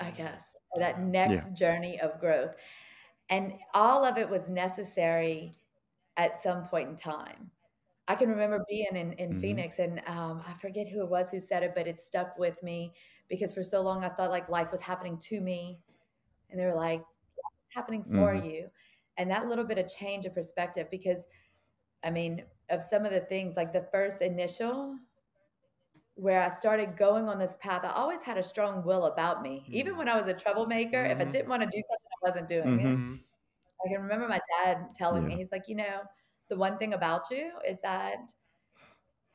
I guess, that next yeah. journey of growth. And all of it was necessary at some point in time. I can remember being in, in mm-hmm. Phoenix and um, I forget who it was who said it, but it stuck with me because for so long I thought like life was happening to me. And they were like, happening for mm-hmm. you. And that little bit of change of perspective, because I mean, of some of the things like the first initial where I started going on this path, I always had a strong will about me. Mm-hmm. Even when I was a troublemaker, if I mm-hmm. didn't want to do something, I wasn't doing it. Mm-hmm. I can remember my dad telling yeah. me, he's like, you know, the one thing about you is that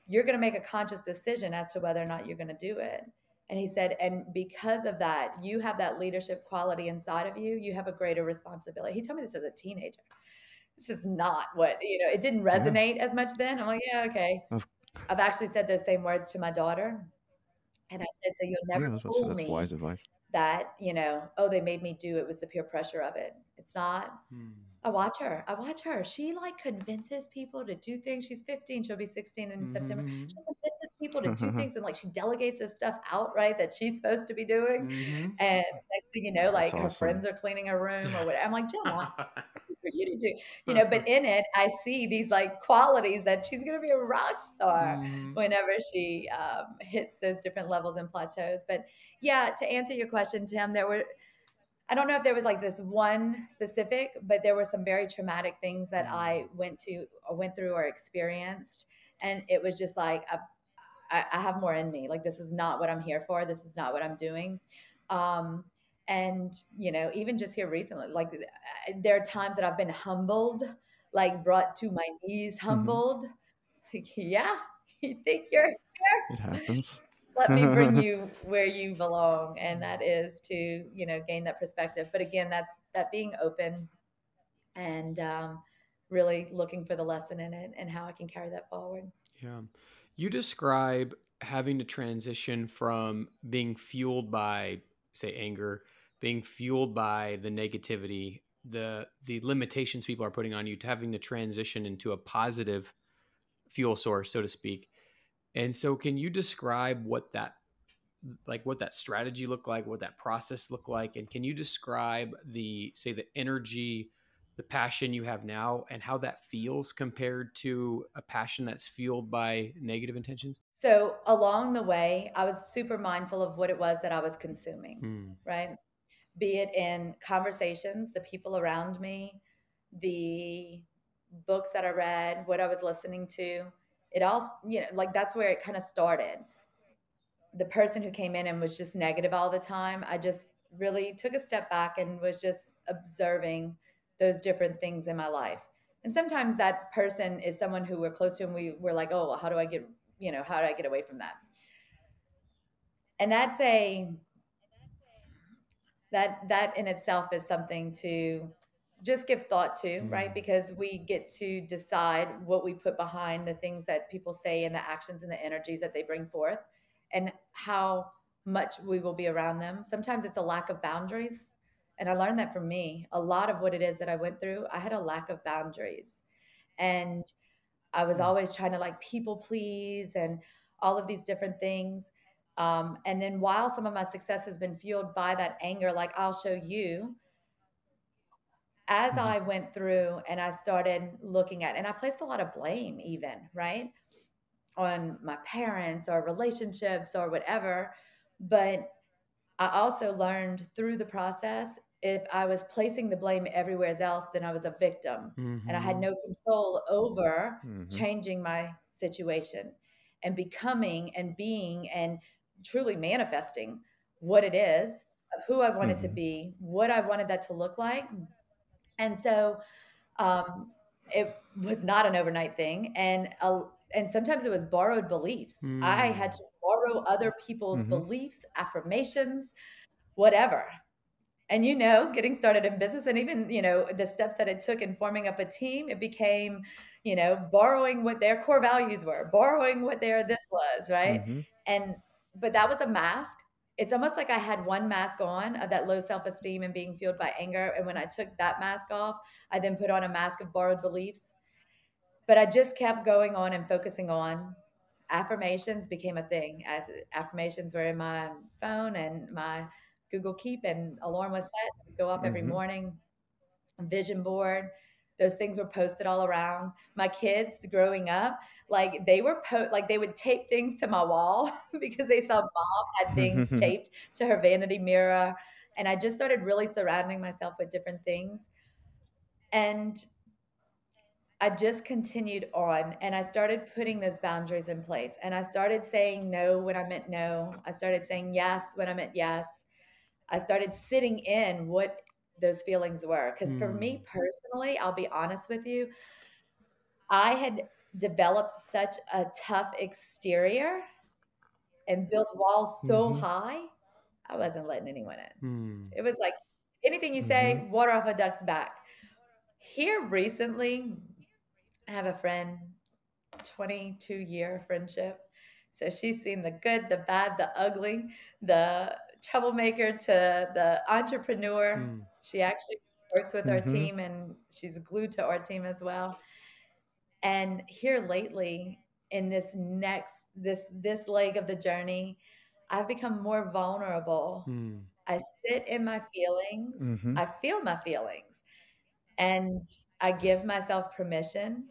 you're going to make a conscious decision as to whether or not you're going to do it. And he said, and because of that, you have that leadership quality inside of you. You have a greater responsibility. He told me this as a teenager. This is not what, you know, it didn't resonate yeah. as much then. I'm like, yeah, okay. I've actually said those same words to my daughter. And I said, so you'll never yeah, fool me wise advice. that, you know, oh, they made me do it was the peer pressure of it. It's not. Hmm. I watch her. I watch her. She like convinces people to do things. She's 15. She'll be 16 in mm-hmm. September. She convinces people to do [laughs] things and like she delegates this stuff outright that she's supposed to be doing. Mm-hmm. And next thing you know, like awesome. her friends are cleaning her room or [laughs] whatever. I'm like, Jenna, for you to do, you know. But in it, I see these like qualities that she's going to be a rock star mm-hmm. whenever she um, hits those different levels and plateaus. But yeah, to answer your question, Tim, there were I don't know if there was like this one specific, but there were some very traumatic things that I mm. went to or went through or experienced. And it was just like, I, I have more in me. Like, this is not what I'm here for. This is not what I'm doing. Um, and, you know, even just here recently, like, there are times that I've been humbled, like, brought to my knees, mm-hmm. humbled. Mm-hmm. Like, yeah, [laughs] you think you're here? It happens let me bring [laughs] you where you belong and that is to you know gain that perspective but again that's that being open and um, really looking for the lesson in it and how i can carry that forward yeah you describe having to transition from being fueled by say anger being fueled by the negativity the the limitations people are putting on you to having to transition into a positive fuel source so to speak and so can you describe what that like what that strategy looked like, what that process looked like and can you describe the say the energy the passion you have now and how that feels compared to a passion that's fueled by negative intentions? So, along the way, I was super mindful of what it was that I was consuming, mm. right? Be it in conversations, the people around me, the books that I read, what I was listening to, it all you know like that's where it kind of started. The person who came in and was just negative all the time i just really took a step back and was just observing those different things in my life. And sometimes that person is someone who we're close to and we were like oh well, how do i get you know how do i get away from that? And that's a that that in itself is something to just give thought to, mm. right? Because we get to decide what we put behind the things that people say and the actions and the energies that they bring forth and how much we will be around them. Sometimes it's a lack of boundaries. And I learned that from me. A lot of what it is that I went through, I had a lack of boundaries. And I was mm. always trying to like people please and all of these different things. Um, and then while some of my success has been fueled by that anger, like I'll show you, as mm-hmm. I went through and I started looking at, and I placed a lot of blame, even, right? On my parents or relationships or whatever. But I also learned through the process if I was placing the blame everywhere else, then I was a victim. Mm-hmm. And I had mm-hmm. no control over mm-hmm. changing my situation and becoming and being and truly manifesting what it is of who I wanted mm-hmm. to be, what I wanted that to look like, and so um, it was not an overnight thing. And, uh, and sometimes it was borrowed beliefs. Mm. I had to borrow other people's mm-hmm. beliefs, affirmations, whatever. And you know, getting started in business and even, you know, the steps that it took in forming up a team, it became, you know, borrowing what their core values were, borrowing what their this was, right? Mm-hmm. And but that was a mask it's almost like I had one mask on of that low self esteem and being fueled by anger. And when I took that mask off, I then put on a mask of borrowed beliefs. But I just kept going on and focusing on affirmations became a thing. As affirmations were in my phone and my Google Keep, and alarm was set, to go off every mm-hmm. morning. Vision board, those things were posted all around. My kids growing up, like they were po- like they would tape things to my wall [laughs] because they saw mom had things [laughs] taped to her vanity mirror, and I just started really surrounding myself with different things, and I just continued on and I started putting those boundaries in place. And I started saying no when I meant no. I started saying yes when I meant yes. I started sitting in what those feelings were. Because mm. for me hmm. personally, I'll be honest with you, I had developed such a tough exterior and built walls so mm-hmm. high, I wasn't letting anyone in. Mm. It was like anything you say, mm-hmm. water off a duck's back. Here recently, I have a friend, 22 year friendship. So she's seen the good, the bad, the ugly, the troublemaker to the entrepreneur. Mm. She actually works with mm-hmm. our team and she's glued to our team as well. And here lately, in this next this this leg of the journey, I've become more vulnerable. Mm. I sit in my feelings. Mm-hmm. I feel my feelings. And I give myself permission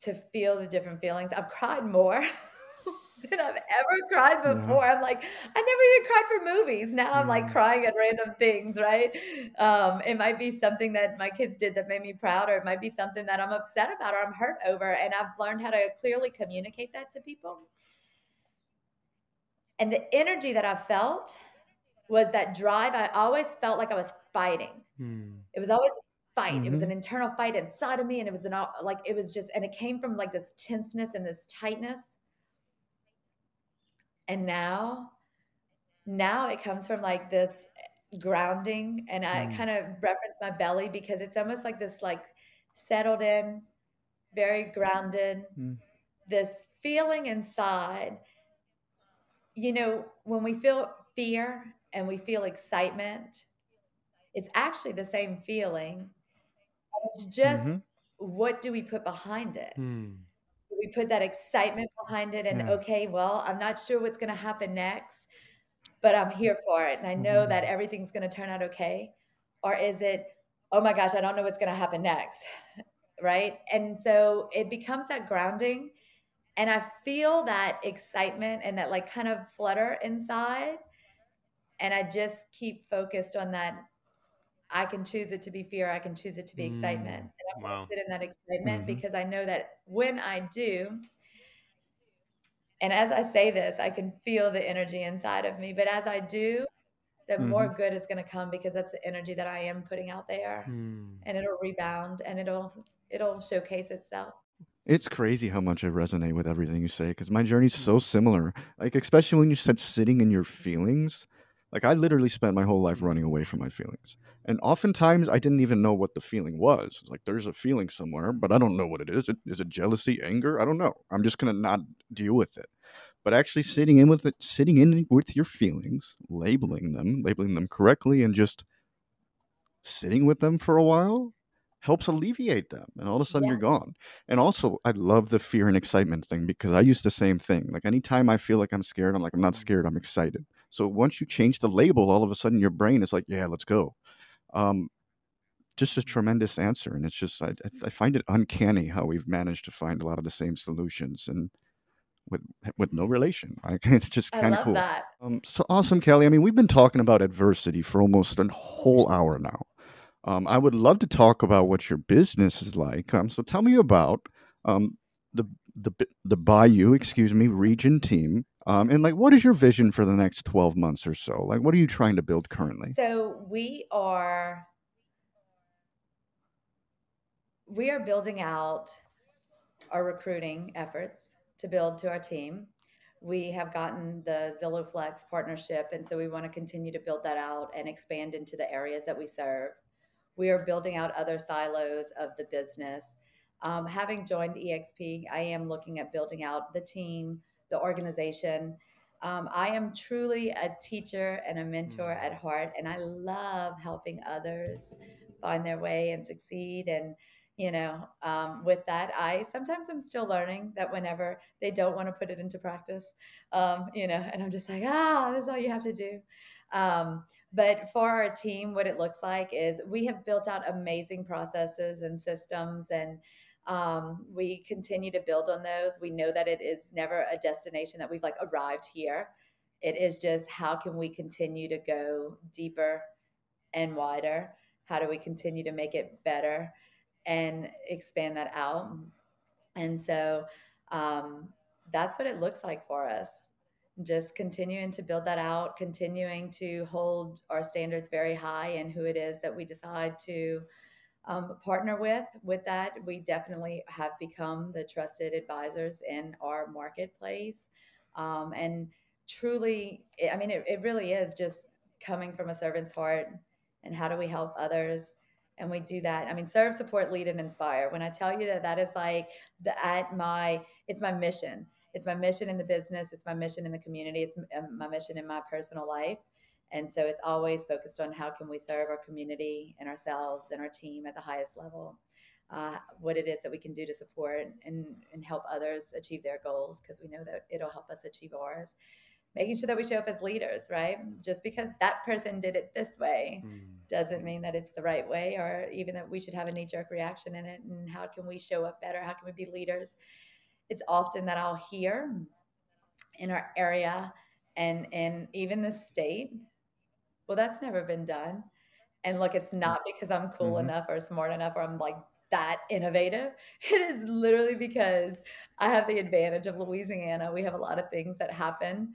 to feel the different feelings. I've cried more [laughs] than I've ever cried before. Yeah. I'm like, I never even cried for movies. Now I'm like crying at random things, right? Um, it might be something that my kids did that made me proud, or it might be something that I'm upset about or I'm hurt over. And I've learned how to clearly communicate that to people. And the energy that I felt was that drive. I always felt like I was fighting. Hmm. It was always fight. Mm-hmm. It was mm-hmm. an internal fight inside of me, and it was an like it was just, and it came from like this tenseness and this tightness. And now, now it comes from like this grounding, and I mm. kind of reference my belly because it's almost like this like settled in, very grounded, mm. this feeling inside. You know, when we feel fear and we feel excitement, it's actually the same feeling it's just mm-hmm. what do we put behind it? Mm. We put that excitement behind it, and yeah. okay, well, I'm not sure what's going to happen next, but I'm here for it, and I know mm-hmm. that everything's going to turn out okay. Or is it, oh my gosh, I don't know what's going to happen next, [laughs] right? And so it becomes that grounding, and I feel that excitement and that like kind of flutter inside, and I just keep focused on that I can choose it to be fear. I can choose it to be mm, excitement. And wow. sit in that excitement mm-hmm. because I know that when I do, and as I say this, I can feel the energy inside of me. But as I do, the mm-hmm. more good is going to come because that's the energy that I am putting out there, mm. and it'll rebound and it'll it'll showcase itself. It's crazy how much I resonate with everything you say because my journey's so similar. Like especially when you said sitting in your feelings like I literally spent my whole life running away from my feelings. And oftentimes I didn't even know what the feeling was. Like there's a feeling somewhere, but I don't know what it is. Is it jealousy, anger? I don't know. I'm just gonna not deal with it. But actually sitting in with it, sitting in with your feelings, labeling them, labeling them correctly, and just sitting with them for a while helps alleviate them and all of a sudden yeah. you're gone and also i love the fear and excitement thing because i use the same thing like anytime i feel like i'm scared i'm like i'm not mm. scared i'm excited so once you change the label, all of a sudden your brain is like, yeah, let's go. Um, just a tremendous answer. And it's just, I, I find it uncanny how we've managed to find a lot of the same solutions and with with no relation. [laughs] Like, it's just kind of cool. That. Um, so awesome, Kelli. I mean, we've been talking about adversity for almost a whole hour now. Um, I would love to talk about what your business is like. Um, so tell me about um, the the the Bayou, excuse me, region team um, and like, what is your vision for the next 12 months or so? Like, what are you trying to build currently? So we are we are building out our recruiting efforts to build to our team. We have gotten the Zillow Flex partnership, and so we want to continue to build that out and expand into the areas that we serve. We are building out other silos of the business. Um, having joined EXP, I am looking at building out the team the organization. Um, I am truly a teacher and a mentor Mm. at heart, and I love helping others find their way and succeed. And you know, um, with that, I sometimes I'm still learning that whenever they don't want to put it into practice, um, you know, and I'm just like, ah, this is all you have to do. Um, but for our team, what it looks like is we have built out amazing processes and systems and um, we continue to build on those. We know that it is never a destination that we've like arrived here. It is just how can we continue to go deeper and wider? How do we continue to make it better and expand that out? And so um, that's what it looks like for us. Just continuing to build that out, continuing to hold our standards very high and who it is that we decide to um, partner with. With that, we definitely have become the trusted advisors in our marketplace. Um, and truly, I mean, it, it really is just coming from a servant's heart and how do we help others? And we do that i mean serve support lead and inspire. When i tell you that that is like the at my it's my mission. It's my mission in the business. It's my mission in the community. It's um, my mission in my personal life and so it's always focused on how can we serve our community and ourselves and our team at the highest level uh, what it is that we can do to support and, and help others achieve their goals because we know that it'll help us achieve ours making sure that we show up as leaders, right? Just because that person did it this way mm. doesn't mean that it's the right way or even that we should have a knee jerk reaction in it. And how can we show up better? How can we be leaders? It's often that I'll hear in our area and in even the state, well, that's never been done. And look, it's not because I'm cool mm-hmm. enough or smart enough or I'm like that innovative. [laughs] It is literally because I have the advantage of Louisiana. We have a lot of things that happen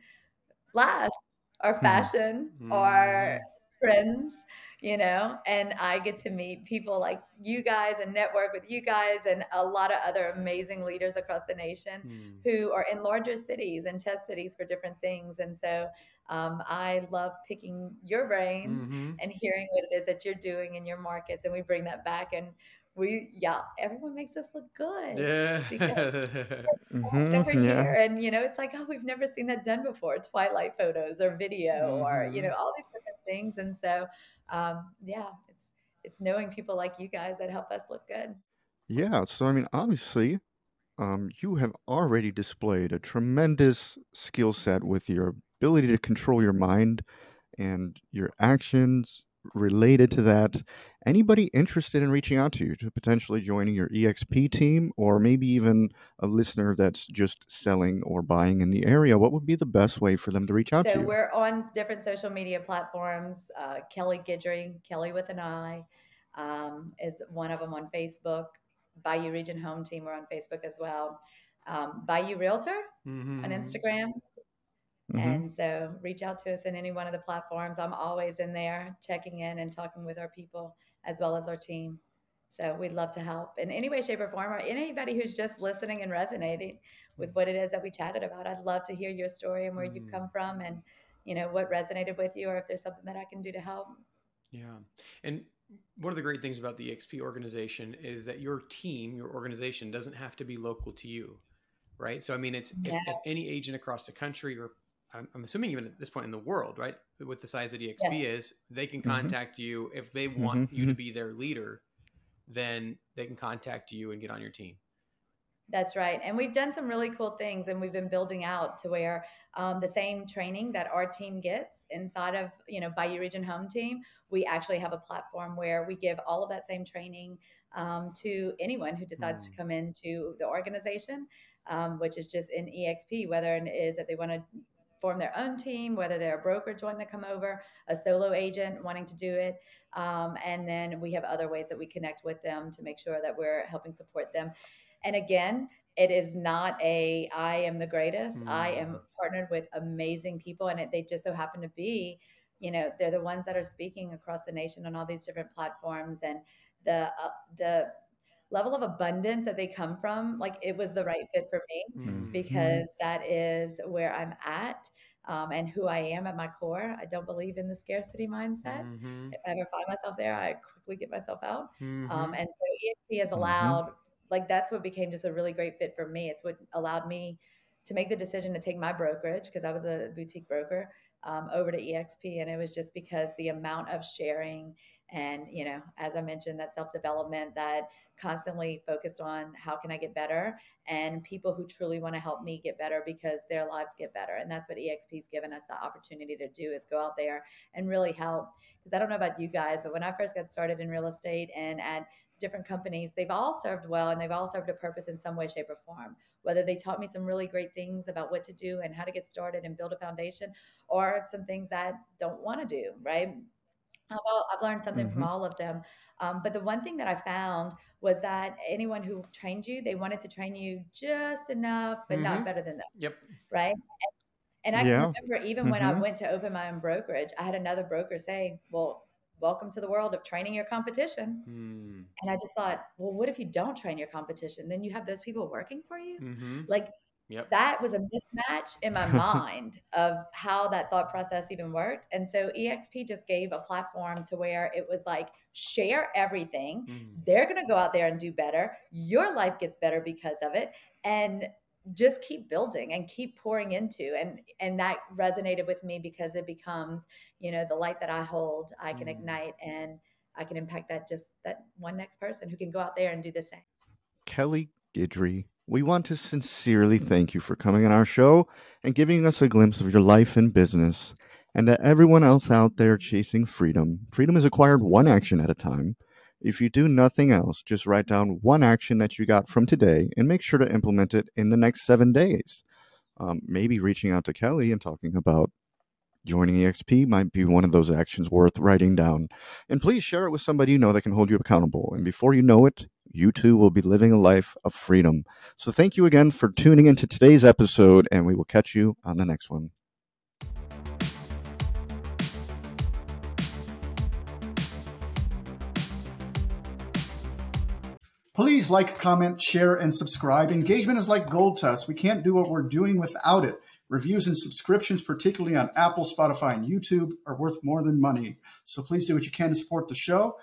last our hmm. fashion mm. our trends you know and i get to meet people like you guys and network with you guys and a lot of other amazing leaders across the nation mm. who are in larger cities and test cities for different things and so um, i love picking your brains mm-hmm. and hearing what it is that you're doing in your markets and we bring that back and we yeah everyone makes us look good yeah [laughs] [laughs] mm-hmm, over yeah. here and you know it's like oh we've never seen that done before twilight photos or video mm-hmm. or you know mm-hmm. all these different things and so um yeah it's it's knowing people like you guys that help us look good yeah so i mean obviously um you have already displayed a tremendous skill set with your ability to control your mind and your actions related to that, anybody interested in reaching out to you to potentially joining your EXP team, or maybe even a listener that's just selling or buying in the area, what would be the best way for them to reach out so to you? we're on different social media platforms. Uh, Kelli Guidry, Kelli with an I, um, is one of them on Facebook. Bayou Region Home Team, we're on Facebook as well. Um, Bayou Realtor mm-hmm. on Instagram. Mm-hmm. And so reach out to us in any one of the platforms. I'm always in there checking in and talking with our people as well as our team. So we'd love to help in any way, shape, or form, or anybody who's just listening and resonating with what it is that we chatted about. I'd love to hear your story and where mm. you've come from and you know what resonated with you or if there's something that I can do to help. Yeah. And one of the great things about the EXP organization is that your team, your organization doesn't have to be local to you. Right. So I mean it's yeah. if, if any agent across the country or I'm, I'm, assuming even at this point in the world, right, with the size that EXP yeah. is, they can mm-hmm. contact mm-hmm. you if they want mm-hmm. you to mm-hmm. be their leader. Then they can contact you and get on your team. That's right. And we've done some really cool things and we've been building out to where um, the same training that our team gets inside of, you know, Bayou Region Home Team, we actually have a platform where we give all of that same training um, to anyone who decides mm. to come into the organization, um, which is just in EXP, whether it is that they want to form their own team, whether they're a broker wanting to come over, a solo agent wanting to do it. Um, and then we have other ways that we connect with them to make sure that we're helping support them. And again, it is not a I am the greatest. Mm-hmm. I am partnered with amazing people, and it, they just so happen to be, you know, they're the ones that are speaking across the nation on all these different platforms, and the uh, the level of abundance that they come from, like it was the right fit for me mm-hmm. because that is where I'm at. Um, and who I am at my core. I don't believe in the scarcity mindset. Mm-hmm. If I ever find myself there, I quickly get myself out. Um, mm-hmm. Um, and so EXP has mm-hmm. allowed, like, that's what became just a really great fit for me. It's what allowed me to make the decision to take my brokerage because I was a boutique broker um, over to EXP, and it was just because the amount of sharing and you know as i mentioned that self-development that constantly focused on how can i get better? And people who truly want to help me get better because their lives get better. And that's what exp's given us the opportunity to do is go out there and really help. Because i don't know about you guys but when i first got started in real estate and at different companies they've all served well and they've all served a purpose in some way shape or form. Whether they taught me some really great things about what to do and how to get started and build a foundation or some things that don't want to do right well, I've learned something mm-hmm. from all of them. Um, but the one thing that I found was that anyone who trained you, they wanted to train you just enough, but mm-hmm. not better than them. Yep. Right. And, and I yeah. remember even when I mm-hmm. went to open my own brokerage, I had another broker say, Well, welcome to the world of training your competition. Mm. And I just thought, Well, what if you don't train your competition? Then you have those people working for you. Mm-hmm. Like, Yep. That was a mismatch in my [laughs] mind of how that thought process even worked. And so EXP just gave a platform to where it was like, share everything. Mm. They're going to go out there and do better. Your life gets better because of it. And just keep building and keep pouring into and and that resonated with me because it becomes you know the light that i hold i can mm. ignite and i can impact that just that one next person who can go out there and do the same Kelli Guidry we want to sincerely thank you for coming on our show and giving us a glimpse of your life and business. And to everyone else out there chasing freedom, freedom is acquired one action at a time. If you do nothing else, just write down one action that you got from today and make sure to implement it in the next seven days. Um, maybe reaching out to Kelli and talking about joining EXP might be one of those actions worth writing down. And please share it with somebody you know that can hold you accountable. And before you know it, you too will be living a life of freedom. So thank you again for tuning into today's episode, and we will catch you on the next one. Please like, comment, share, and subscribe. Engagement is like gold dust. We can't do what we're doing without it. Reviews and subscriptions, particularly on Apple, Spotify, and YouTube, are worth more than money. So please do what you can to support the show.